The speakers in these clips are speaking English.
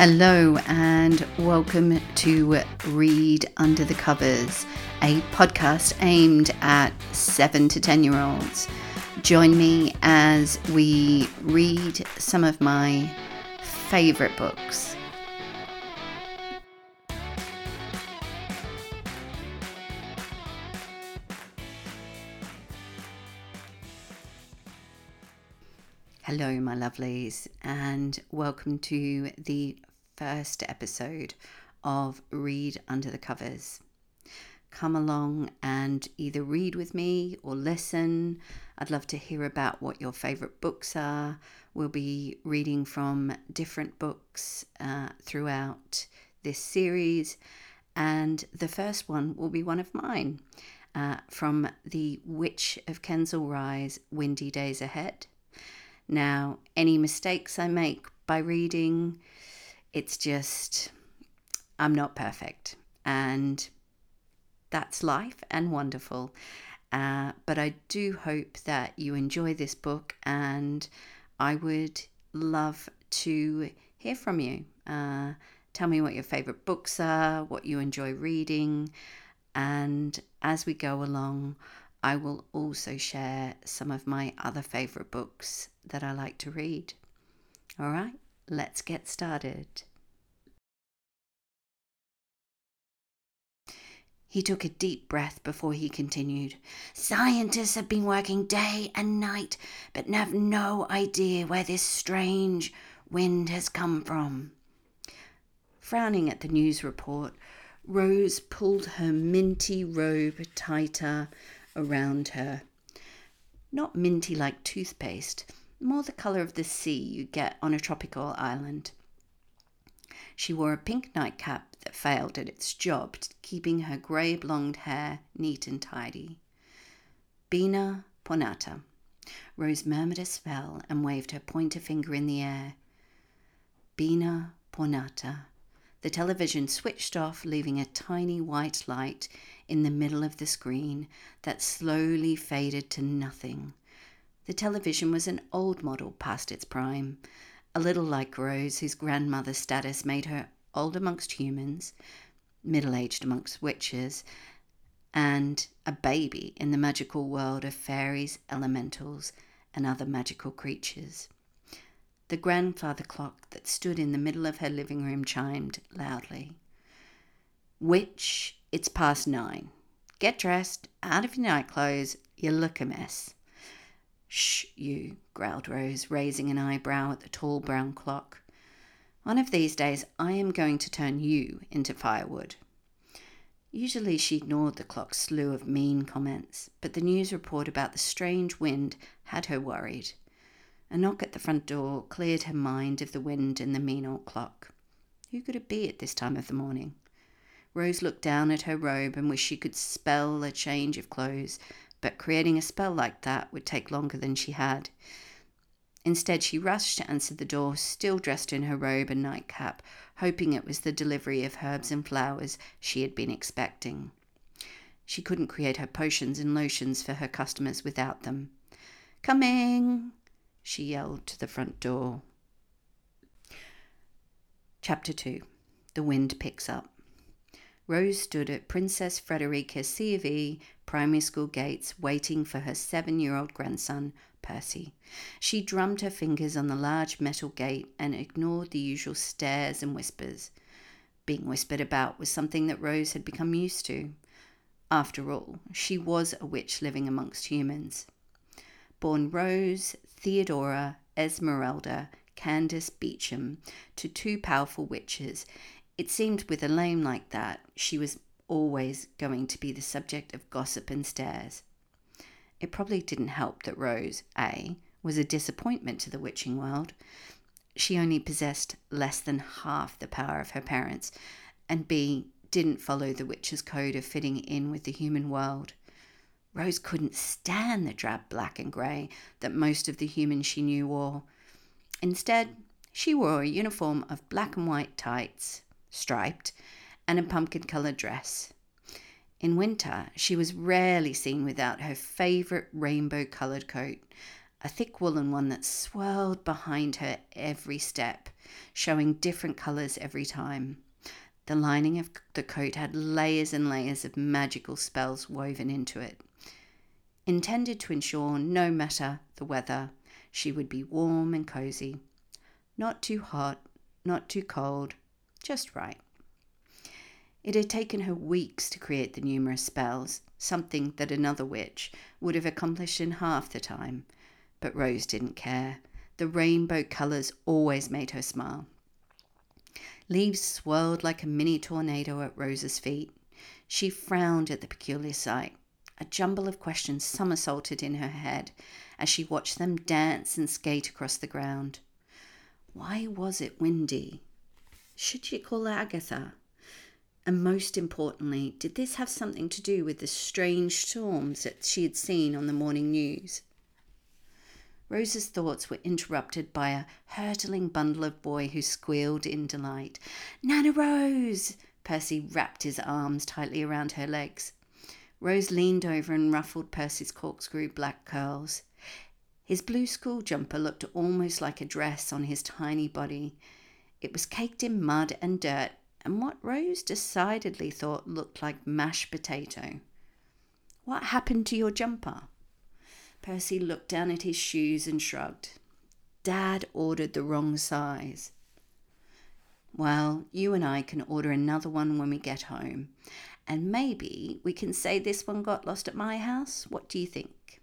Hello, and welcome to Read Under the Covers, a podcast aimed at 7 to 10 year olds. Join me as we read some of my favourite books. Hello, my lovelies, and welcome to the first episode of Read Under the Covers. Come along and either read with me or listen. I'd love to hear about what your favourite books are. We'll be reading from different books uh, throughout this series, and the first one will be one of mine uh, from The Witch of Kensal Rise Windy Days Ahead. Now, any mistakes I make by reading, it's just, I'm not perfect. And that's life and wonderful. Uh, but I do hope that you enjoy this book, and I would love to hear from you. Uh, tell me what your favorite books are, what you enjoy reading, and as we go along, I will also share some of my other favorite books that I like to read. All right, let's get started. He took a deep breath before he continued. Scientists have been working day and night, but have no idea where this strange wind has come from. Frowning at the news report, Rose pulled her minty robe tighter around her. Not minty like toothpaste, more the colour of the sea you get on a tropical island. She wore a pink nightcap that failed at its job, keeping her grey blonde hair neat and tidy. Bina Ponata. Rose murmured a spell and waved her pointer finger in the air. Bina Pornata. The television switched off, leaving a tiny white light in the middle of the screen that slowly faded to nothing. The television was an old model past its prime, a little like Rose, whose grandmother's status made her old amongst humans, middle aged amongst witches, and a baby in the magical world of fairies, elementals, and other magical creatures. The grandfather clock that stood in the middle of her living room chimed loudly. Witch, it's past nine. Get dressed, out of your night clothes, you look a mess. Shh, you, growled Rose, raising an eyebrow at the tall brown clock. One of these days I am going to turn you into firewood. Usually she ignored the clock's slew of mean comments, but the news report about the strange wind had her worried. A knock at the front door cleared her mind of the wind and the mean old clock. Who could it be at this time of the morning? Rose looked down at her robe and wished she could spell a change of clothes, but creating a spell like that would take longer than she had. Instead, she rushed to answer the door, still dressed in her robe and nightcap, hoping it was the delivery of herbs and flowers she had been expecting. She couldn't create her potions and lotions for her customers without them. Coming! she yelled to the front door. Chapter 2 The Wind Picks Up. Rose stood at Princess Frederica C of E primary school gates waiting for her seven year old grandson, Percy. She drummed her fingers on the large metal gate and ignored the usual stares and whispers. Being whispered about was something that Rose had become used to. After all, she was a witch living amongst humans. Born Rose Theodora Esmeralda Candace Beecham to two powerful witches, it seemed with a name like that, she was always going to be the subject of gossip and stares. It probably didn't help that Rose, A, was a disappointment to the witching world. She only possessed less than half the power of her parents, and B, didn't follow the witch's code of fitting in with the human world. Rose couldn't stand the drab black and grey that most of the humans she knew wore. Instead, she wore a uniform of black and white tights, striped, and a pumpkin coloured dress. In winter, she was rarely seen without her favourite rainbow coloured coat, a thick woolen one that swirled behind her every step, showing different colours every time. The lining of the coat had layers and layers of magical spells woven into it, intended to ensure no matter the weather, she would be warm and cozy. Not too hot, not too cold, just right. It had taken her weeks to create the numerous spells, something that another witch would have accomplished in half the time. But Rose didn't care. The rainbow colours always made her smile. Leaves swirled like a mini tornado at Rose's feet. She frowned at the peculiar sight. A jumble of questions somersaulted in her head as she watched them dance and skate across the ground. Why was it windy? Should she call Agatha? And most importantly, did this have something to do with the strange storms that she had seen on the morning news? Rose's thoughts were interrupted by a hurtling bundle of boy who squealed in delight. Nana Rose! Percy wrapped his arms tightly around her legs. Rose leaned over and ruffled Percy's corkscrew black curls. His blue school jumper looked almost like a dress on his tiny body. It was caked in mud and dirt, and what Rose decidedly thought looked like mashed potato. What happened to your jumper? Percy looked down at his shoes and shrugged. Dad ordered the wrong size. Well, you and I can order another one when we get home. And maybe we can say this one got lost at my house. What do you think?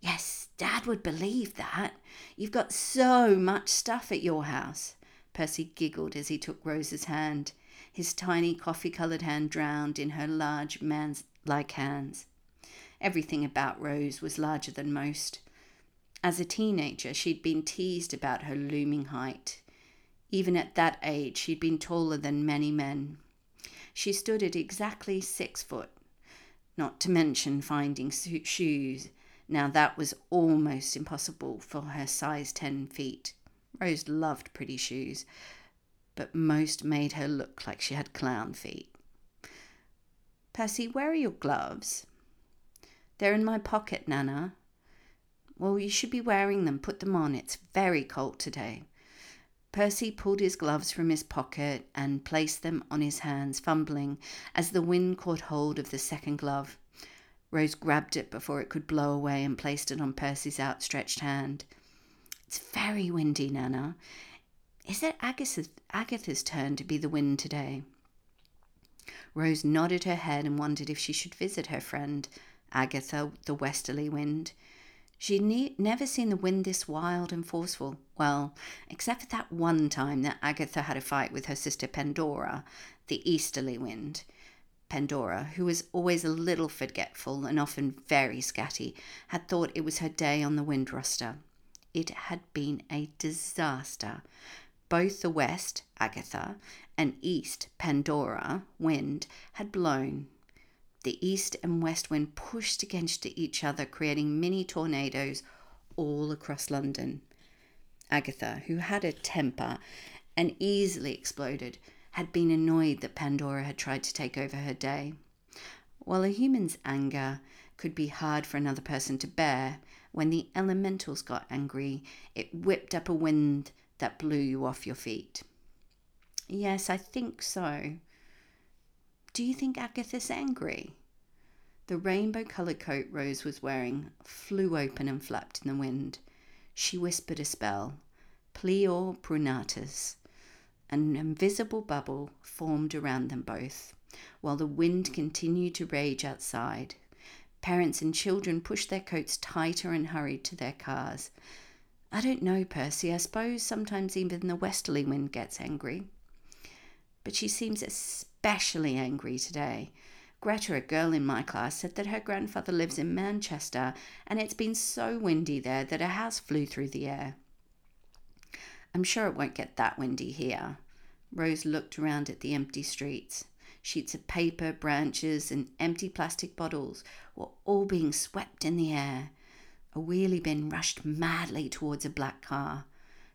Yes, Dad would believe that. You've got so much stuff at your house. Percy giggled as he took Rose's hand. His tiny coffee coloured hand drowned in her large man's like hands. Everything about Rose was larger than most. As a teenager, she'd been teased about her looming height. Even at that age, she'd been taller than many men. She stood at exactly six foot, not to mention finding shoes. Now that was almost impossible for her size 10 feet. Rose loved pretty shoes, but most made her look like she had clown feet. Percy, where are your gloves? They're in my pocket, Nana. Well, you should be wearing them. Put them on. It's very cold today. Percy pulled his gloves from his pocket and placed them on his hands, fumbling as the wind caught hold of the second glove. Rose grabbed it before it could blow away and placed it on Percy's outstretched hand. It's very windy, Nana. Is it Agatha's, Agatha's turn to be the wind today? Rose nodded her head and wondered if she should visit her friend, Agatha, the westerly wind. She'd ne- never seen the wind this wild and forceful. Well, except for that one time that Agatha had a fight with her sister Pandora, the easterly wind. Pandora, who was always a little forgetful and often very scatty, had thought it was her day on the wind roster. It had been a disaster. Both the west, Agatha, and east, Pandora, wind had blown the east and west wind pushed against each other, creating mini tornadoes all across London. Agatha, who had a temper and easily exploded, had been annoyed that Pandora had tried to take over her day. While a human's anger could be hard for another person to bear, when the elementals got angry, it whipped up a wind that blew you off your feet. Yes, I think so, do you think Agatha's angry? The rainbow coloured coat Rose was wearing flew open and flapped in the wind. She whispered a spell, Plior prunatus. An invisible bubble formed around them both, while the wind continued to rage outside. Parents and children pushed their coats tighter and hurried to their cars. I don't know, Percy. I suppose sometimes even the westerly wind gets angry. But she seems especially angry today. Greta, a girl in my class, said that her grandfather lives in Manchester and it's been so windy there that a house flew through the air. I'm sure it won't get that windy here. Rose looked around at the empty streets. Sheets of paper, branches, and empty plastic bottles were all being swept in the air. A wheelie bin rushed madly towards a black car.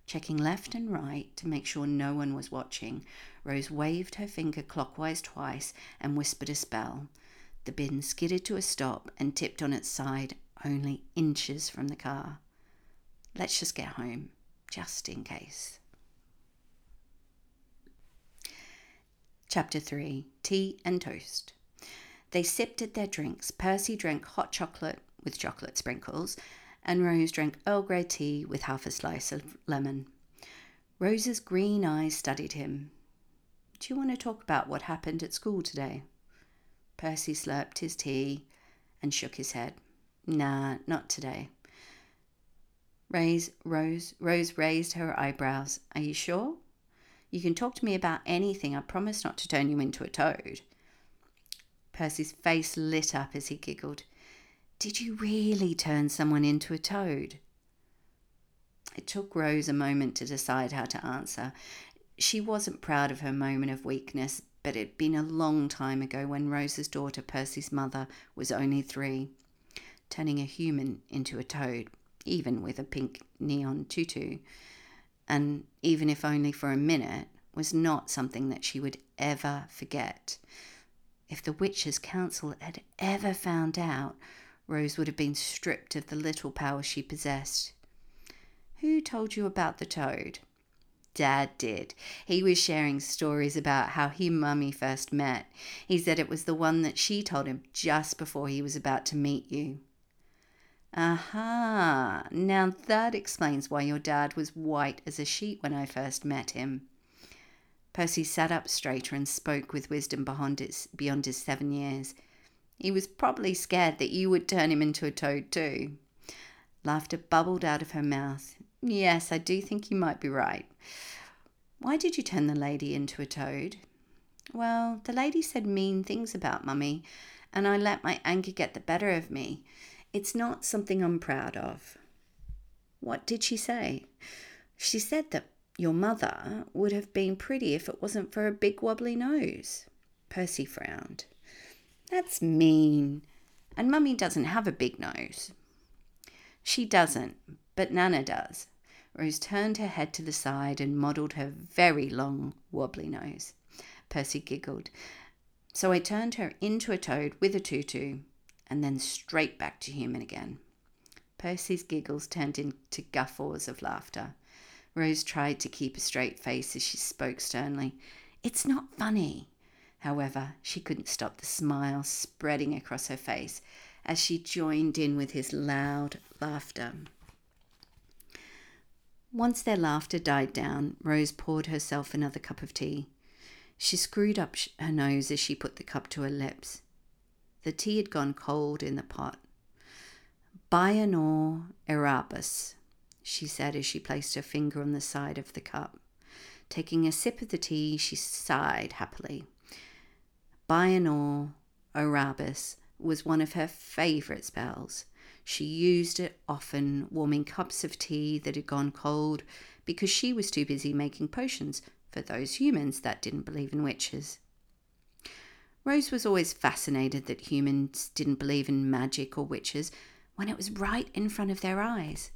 Checking left and right to make sure no one was watching, Rose waved her finger clockwise twice and whispered a spell. The bin skidded to a stop and tipped on its side, only inches from the car. let's just get home, just in case. Chapter 3 Tea and Toast. They sipped at their drinks. Percy drank hot chocolate with chocolate sprinkles, and Rose drank Earl Grey tea with half a slice of lemon. Rose's green eyes studied him. Do you want to talk about what happened at school today? Percy slurped his tea and shook his head. Nah, not today. Raise, Rose, Rose raised her eyebrows. Are you sure? You can talk to me about anything. I promise not to turn you into a toad. Percy's face lit up as he giggled. Did you really turn someone into a toad? It took Rose a moment to decide how to answer. She wasn't proud of her moment of weakness, but it had been a long time ago when Rose's daughter, Percy's mother, was only three. Turning a human into a toad, even with a pink neon tutu, and even if only for a minute, was not something that she would ever forget. If the Witches' Council had ever found out, Rose would have been stripped of the little power she possessed. Who told you about the toad? Dad did. He was sharing stories about how he and Mummy first met. He said it was the one that she told him just before he was about to meet you. Aha! Now that explains why your dad was white as a sheet when I first met him. Percy sat up straighter and spoke with wisdom beyond his, beyond his seven years. He was probably scared that you would turn him into a toad too. Laughter bubbled out of her mouth. Yes, I do think you might be right. Why did you turn the lady into a toad? Well, the lady said mean things about Mummy, and I let my anger get the better of me. It's not something I'm proud of. What did she say? She said that your mother would have been pretty if it wasn't for a big wobbly nose. Percy frowned. That's mean. And Mummy doesn't have a big nose. She doesn't, but Nana does. Rose turned her head to the side and modelled her very long, wobbly nose. Percy giggled. So I turned her into a toad with a tutu and then straight back to human again. Percy's giggles turned into guffaws of laughter. Rose tried to keep a straight face as she spoke sternly. It's not funny. However, she couldn't stop the smile spreading across her face as she joined in with his loud laughter. Once their laughter died down, Rose poured herself another cup of tea. She screwed up her nose as she put the cup to her lips. The tea had gone cold in the pot. Bienor Erebus, she said as she placed her finger on the side of the cup. Taking a sip of the tea, she sighed happily. Bienor Erebus was one of her favourite spells. She used it often, warming cups of tea that had gone cold because she was too busy making potions for those humans that didn't believe in witches. Rose was always fascinated that humans didn't believe in magic or witches when it was right in front of their eyes.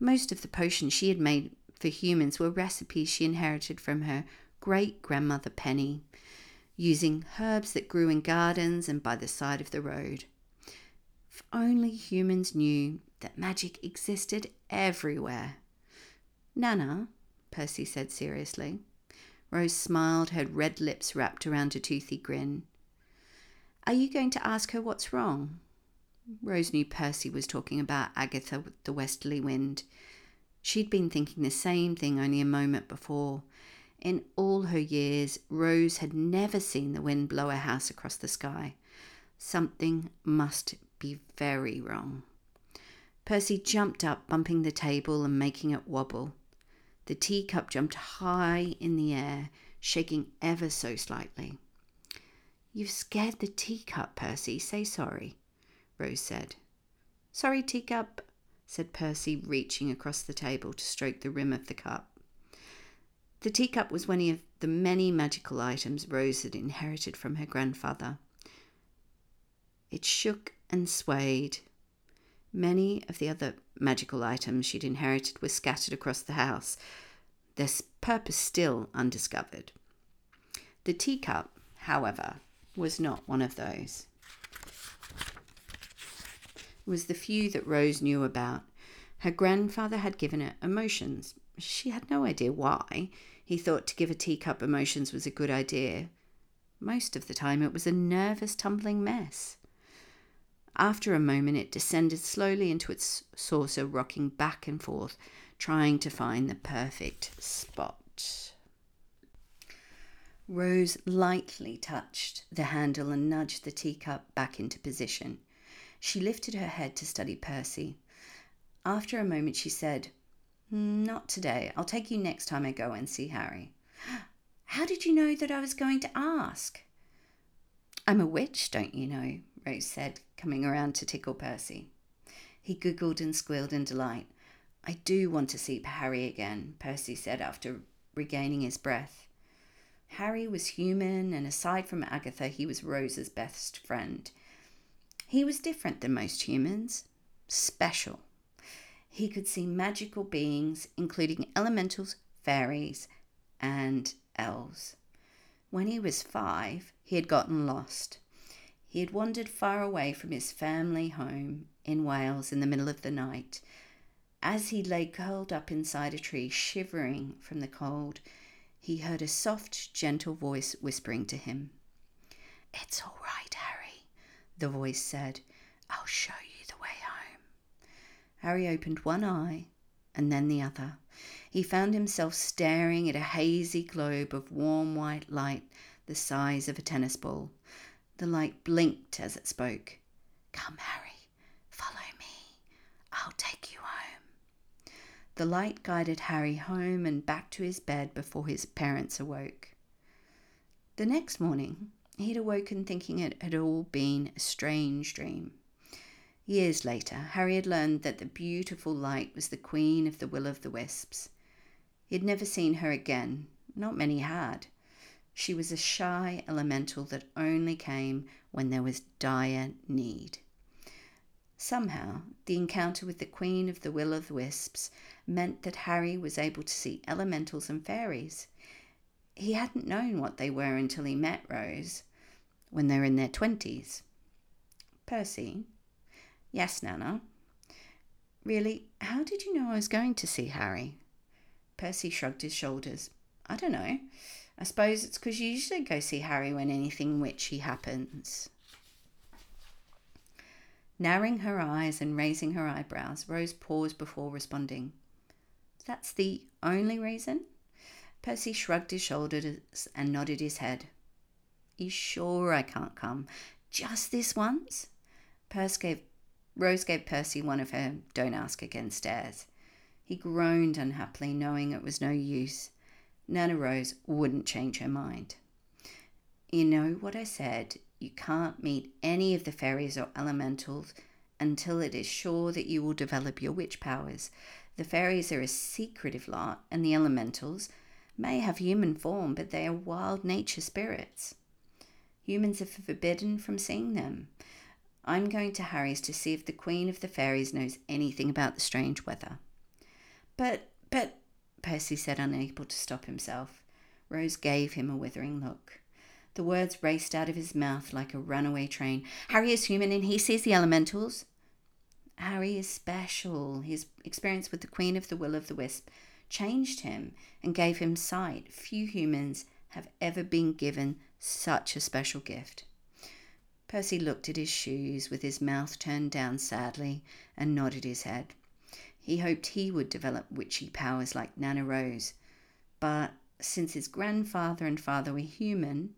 Most of the potions she had made for humans were recipes she inherited from her great grandmother Penny, using herbs that grew in gardens and by the side of the road. If only humans knew that magic existed everywhere. Nana, Percy said seriously. Rose smiled, her red lips wrapped around a toothy grin. Are you going to ask her what's wrong? Rose knew Percy was talking about Agatha with the westerly wind. She'd been thinking the same thing only a moment before. In all her years, Rose had never seen the wind blow a house across the sky. Something must be very wrong. Percy jumped up, bumping the table and making it wobble. The teacup jumped high in the air, shaking ever so slightly. You've scared the teacup, Percy. Say sorry, Rose said. Sorry, teacup, said Percy, reaching across the table to stroke the rim of the cup. The teacup was one of the many magical items Rose had inherited from her grandfather. It shook and swayed. Many of the other magical items she'd inherited were scattered across the house, their purpose still undiscovered. The teacup, however, was not one of those. It was the few that Rose knew about. Her grandfather had given it emotions. She had no idea why. He thought to give a teacup emotions was a good idea. Most of the time, it was a nervous, tumbling mess. After a moment, it descended slowly into its saucer, rocking back and forth, trying to find the perfect spot. Rose lightly touched the handle and nudged the teacup back into position. She lifted her head to study Percy. After a moment, she said, Not today. I'll take you next time I go and see Harry. How did you know that I was going to ask? I'm a witch, don't you know? Rose said, coming around to tickle Percy. He giggled and squealed in delight. I do want to see Harry again, Percy said after regaining his breath. Harry was human, and aside from Agatha, he was Rose's best friend. He was different than most humans, special. He could see magical beings, including elementals, fairies, and elves. When he was five, he had gotten lost. He had wandered far away from his family home in Wales in the middle of the night. As he lay curled up inside a tree, shivering from the cold, he heard a soft, gentle voice whispering to him. It's all right, Harry, the voice said. I'll show you the way home. Harry opened one eye and then the other. He found himself staring at a hazy globe of warm white light the size of a tennis ball. The light blinked as it spoke. Come, Harry, follow me. I'll take you home. The light guided Harry home and back to his bed before his parents awoke. The next morning, he'd awoken thinking it had all been a strange dream. Years later, Harry had learned that the beautiful light was the queen of the will o' the wisps. He had never seen her again, not many had. She was a shy elemental that only came when there was dire need. Somehow, the encounter with the Queen of the Will o' the Wisps meant that Harry was able to see elementals and fairies. He hadn't known what they were until he met Rose when they were in their twenties. Percy? Yes, Nana. Really, how did you know I was going to see Harry? Percy shrugged his shoulders. I don't know. I suppose it's because you usually go see Harry when anything witchy happens. Narrowing her eyes and raising her eyebrows, Rose paused before responding. That's the only reason? Percy shrugged his shoulders and nodded his head. You sure I can't come? Just this once? Gave, Rose gave Percy one of her don't ask again stares. He groaned unhappily, knowing it was no use. Nana Rose wouldn't change her mind. You know what I said you can't meet any of the fairies or elementals until it is sure that you will develop your witch powers. The fairies are a secretive lot, and the elementals may have human form, but they are wild nature spirits. Humans are forbidden from seeing them. I'm going to Harry's to see if the Queen of the Fairies knows anything about the strange weather. But, but, Percy said, unable to stop himself. Rose gave him a withering look. The words raced out of his mouth like a runaway train. Harry is human and he sees the elementals. Harry is special. His experience with the Queen of the Will of the Wisp changed him and gave him sight. Few humans have ever been given such a special gift. Percy looked at his shoes with his mouth turned down sadly and nodded his head. He hoped he would develop witchy powers like Nana Rose, but since his grandfather and father were human,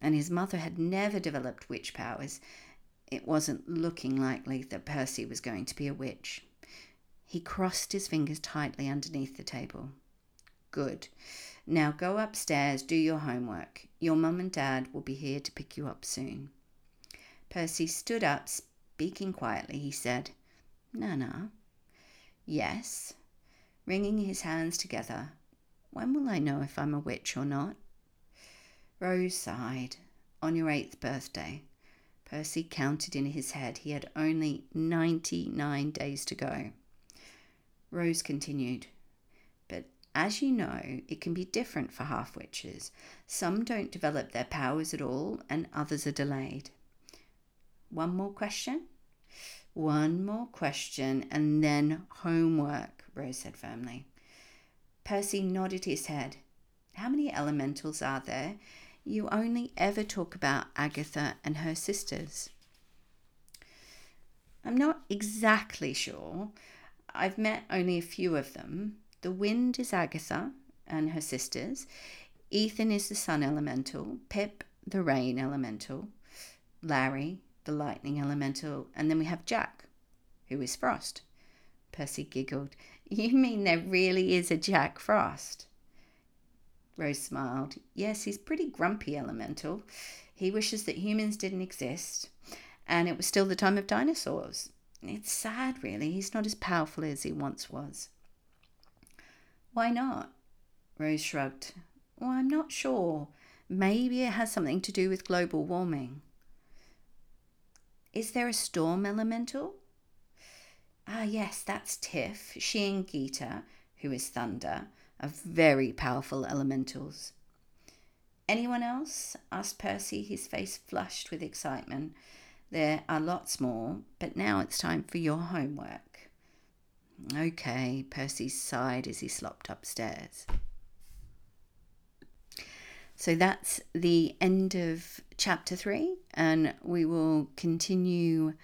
and his mother had never developed witch powers, it wasn't looking likely that Percy was going to be a witch. He crossed his fingers tightly underneath the table. Good. Now go upstairs, do your homework. Your mum and dad will be here to pick you up soon. Percy stood up, speaking quietly. He said, Nana. Yes. Wringing his hands together. When will I know if I'm a witch or not? Rose sighed. On your eighth birthday. Percy counted in his head. He had only 99 days to go. Rose continued. But as you know, it can be different for half witches. Some don't develop their powers at all, and others are delayed. One more question? One more question and then homework, Rose said firmly. Percy nodded his head. How many elementals are there? You only ever talk about Agatha and her sisters. I'm not exactly sure. I've met only a few of them. The wind is Agatha and her sisters. Ethan is the sun elemental. Pip, the rain elemental. Larry, the lightning elemental. And then we have Jack, who is frost. Percy giggled. You mean there really is a Jack Frost? Rose smiled. Yes, he's pretty grumpy elemental. He wishes that humans didn't exist and it was still the time of dinosaurs. It's sad, really. He's not as powerful as he once was. Why not? Rose shrugged. Well, I'm not sure. Maybe it has something to do with global warming. Is there a storm elemental? Ah, yes, that's Tiff. She and Geeta, who is thunder, are very powerful elementals. Anyone else? asked Percy, his face flushed with excitement. There are lots more, but now it's time for your homework. Okay, Percy sighed as he slopped upstairs. So that's the end of chapter three, and we will continue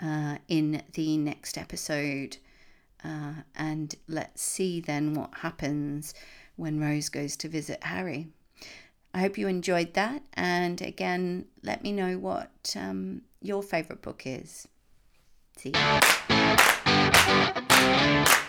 uh, in the next episode. Uh, and let's see then what happens when Rose goes to visit Harry. I hope you enjoyed that, and again, let me know what um, your favourite book is. See you.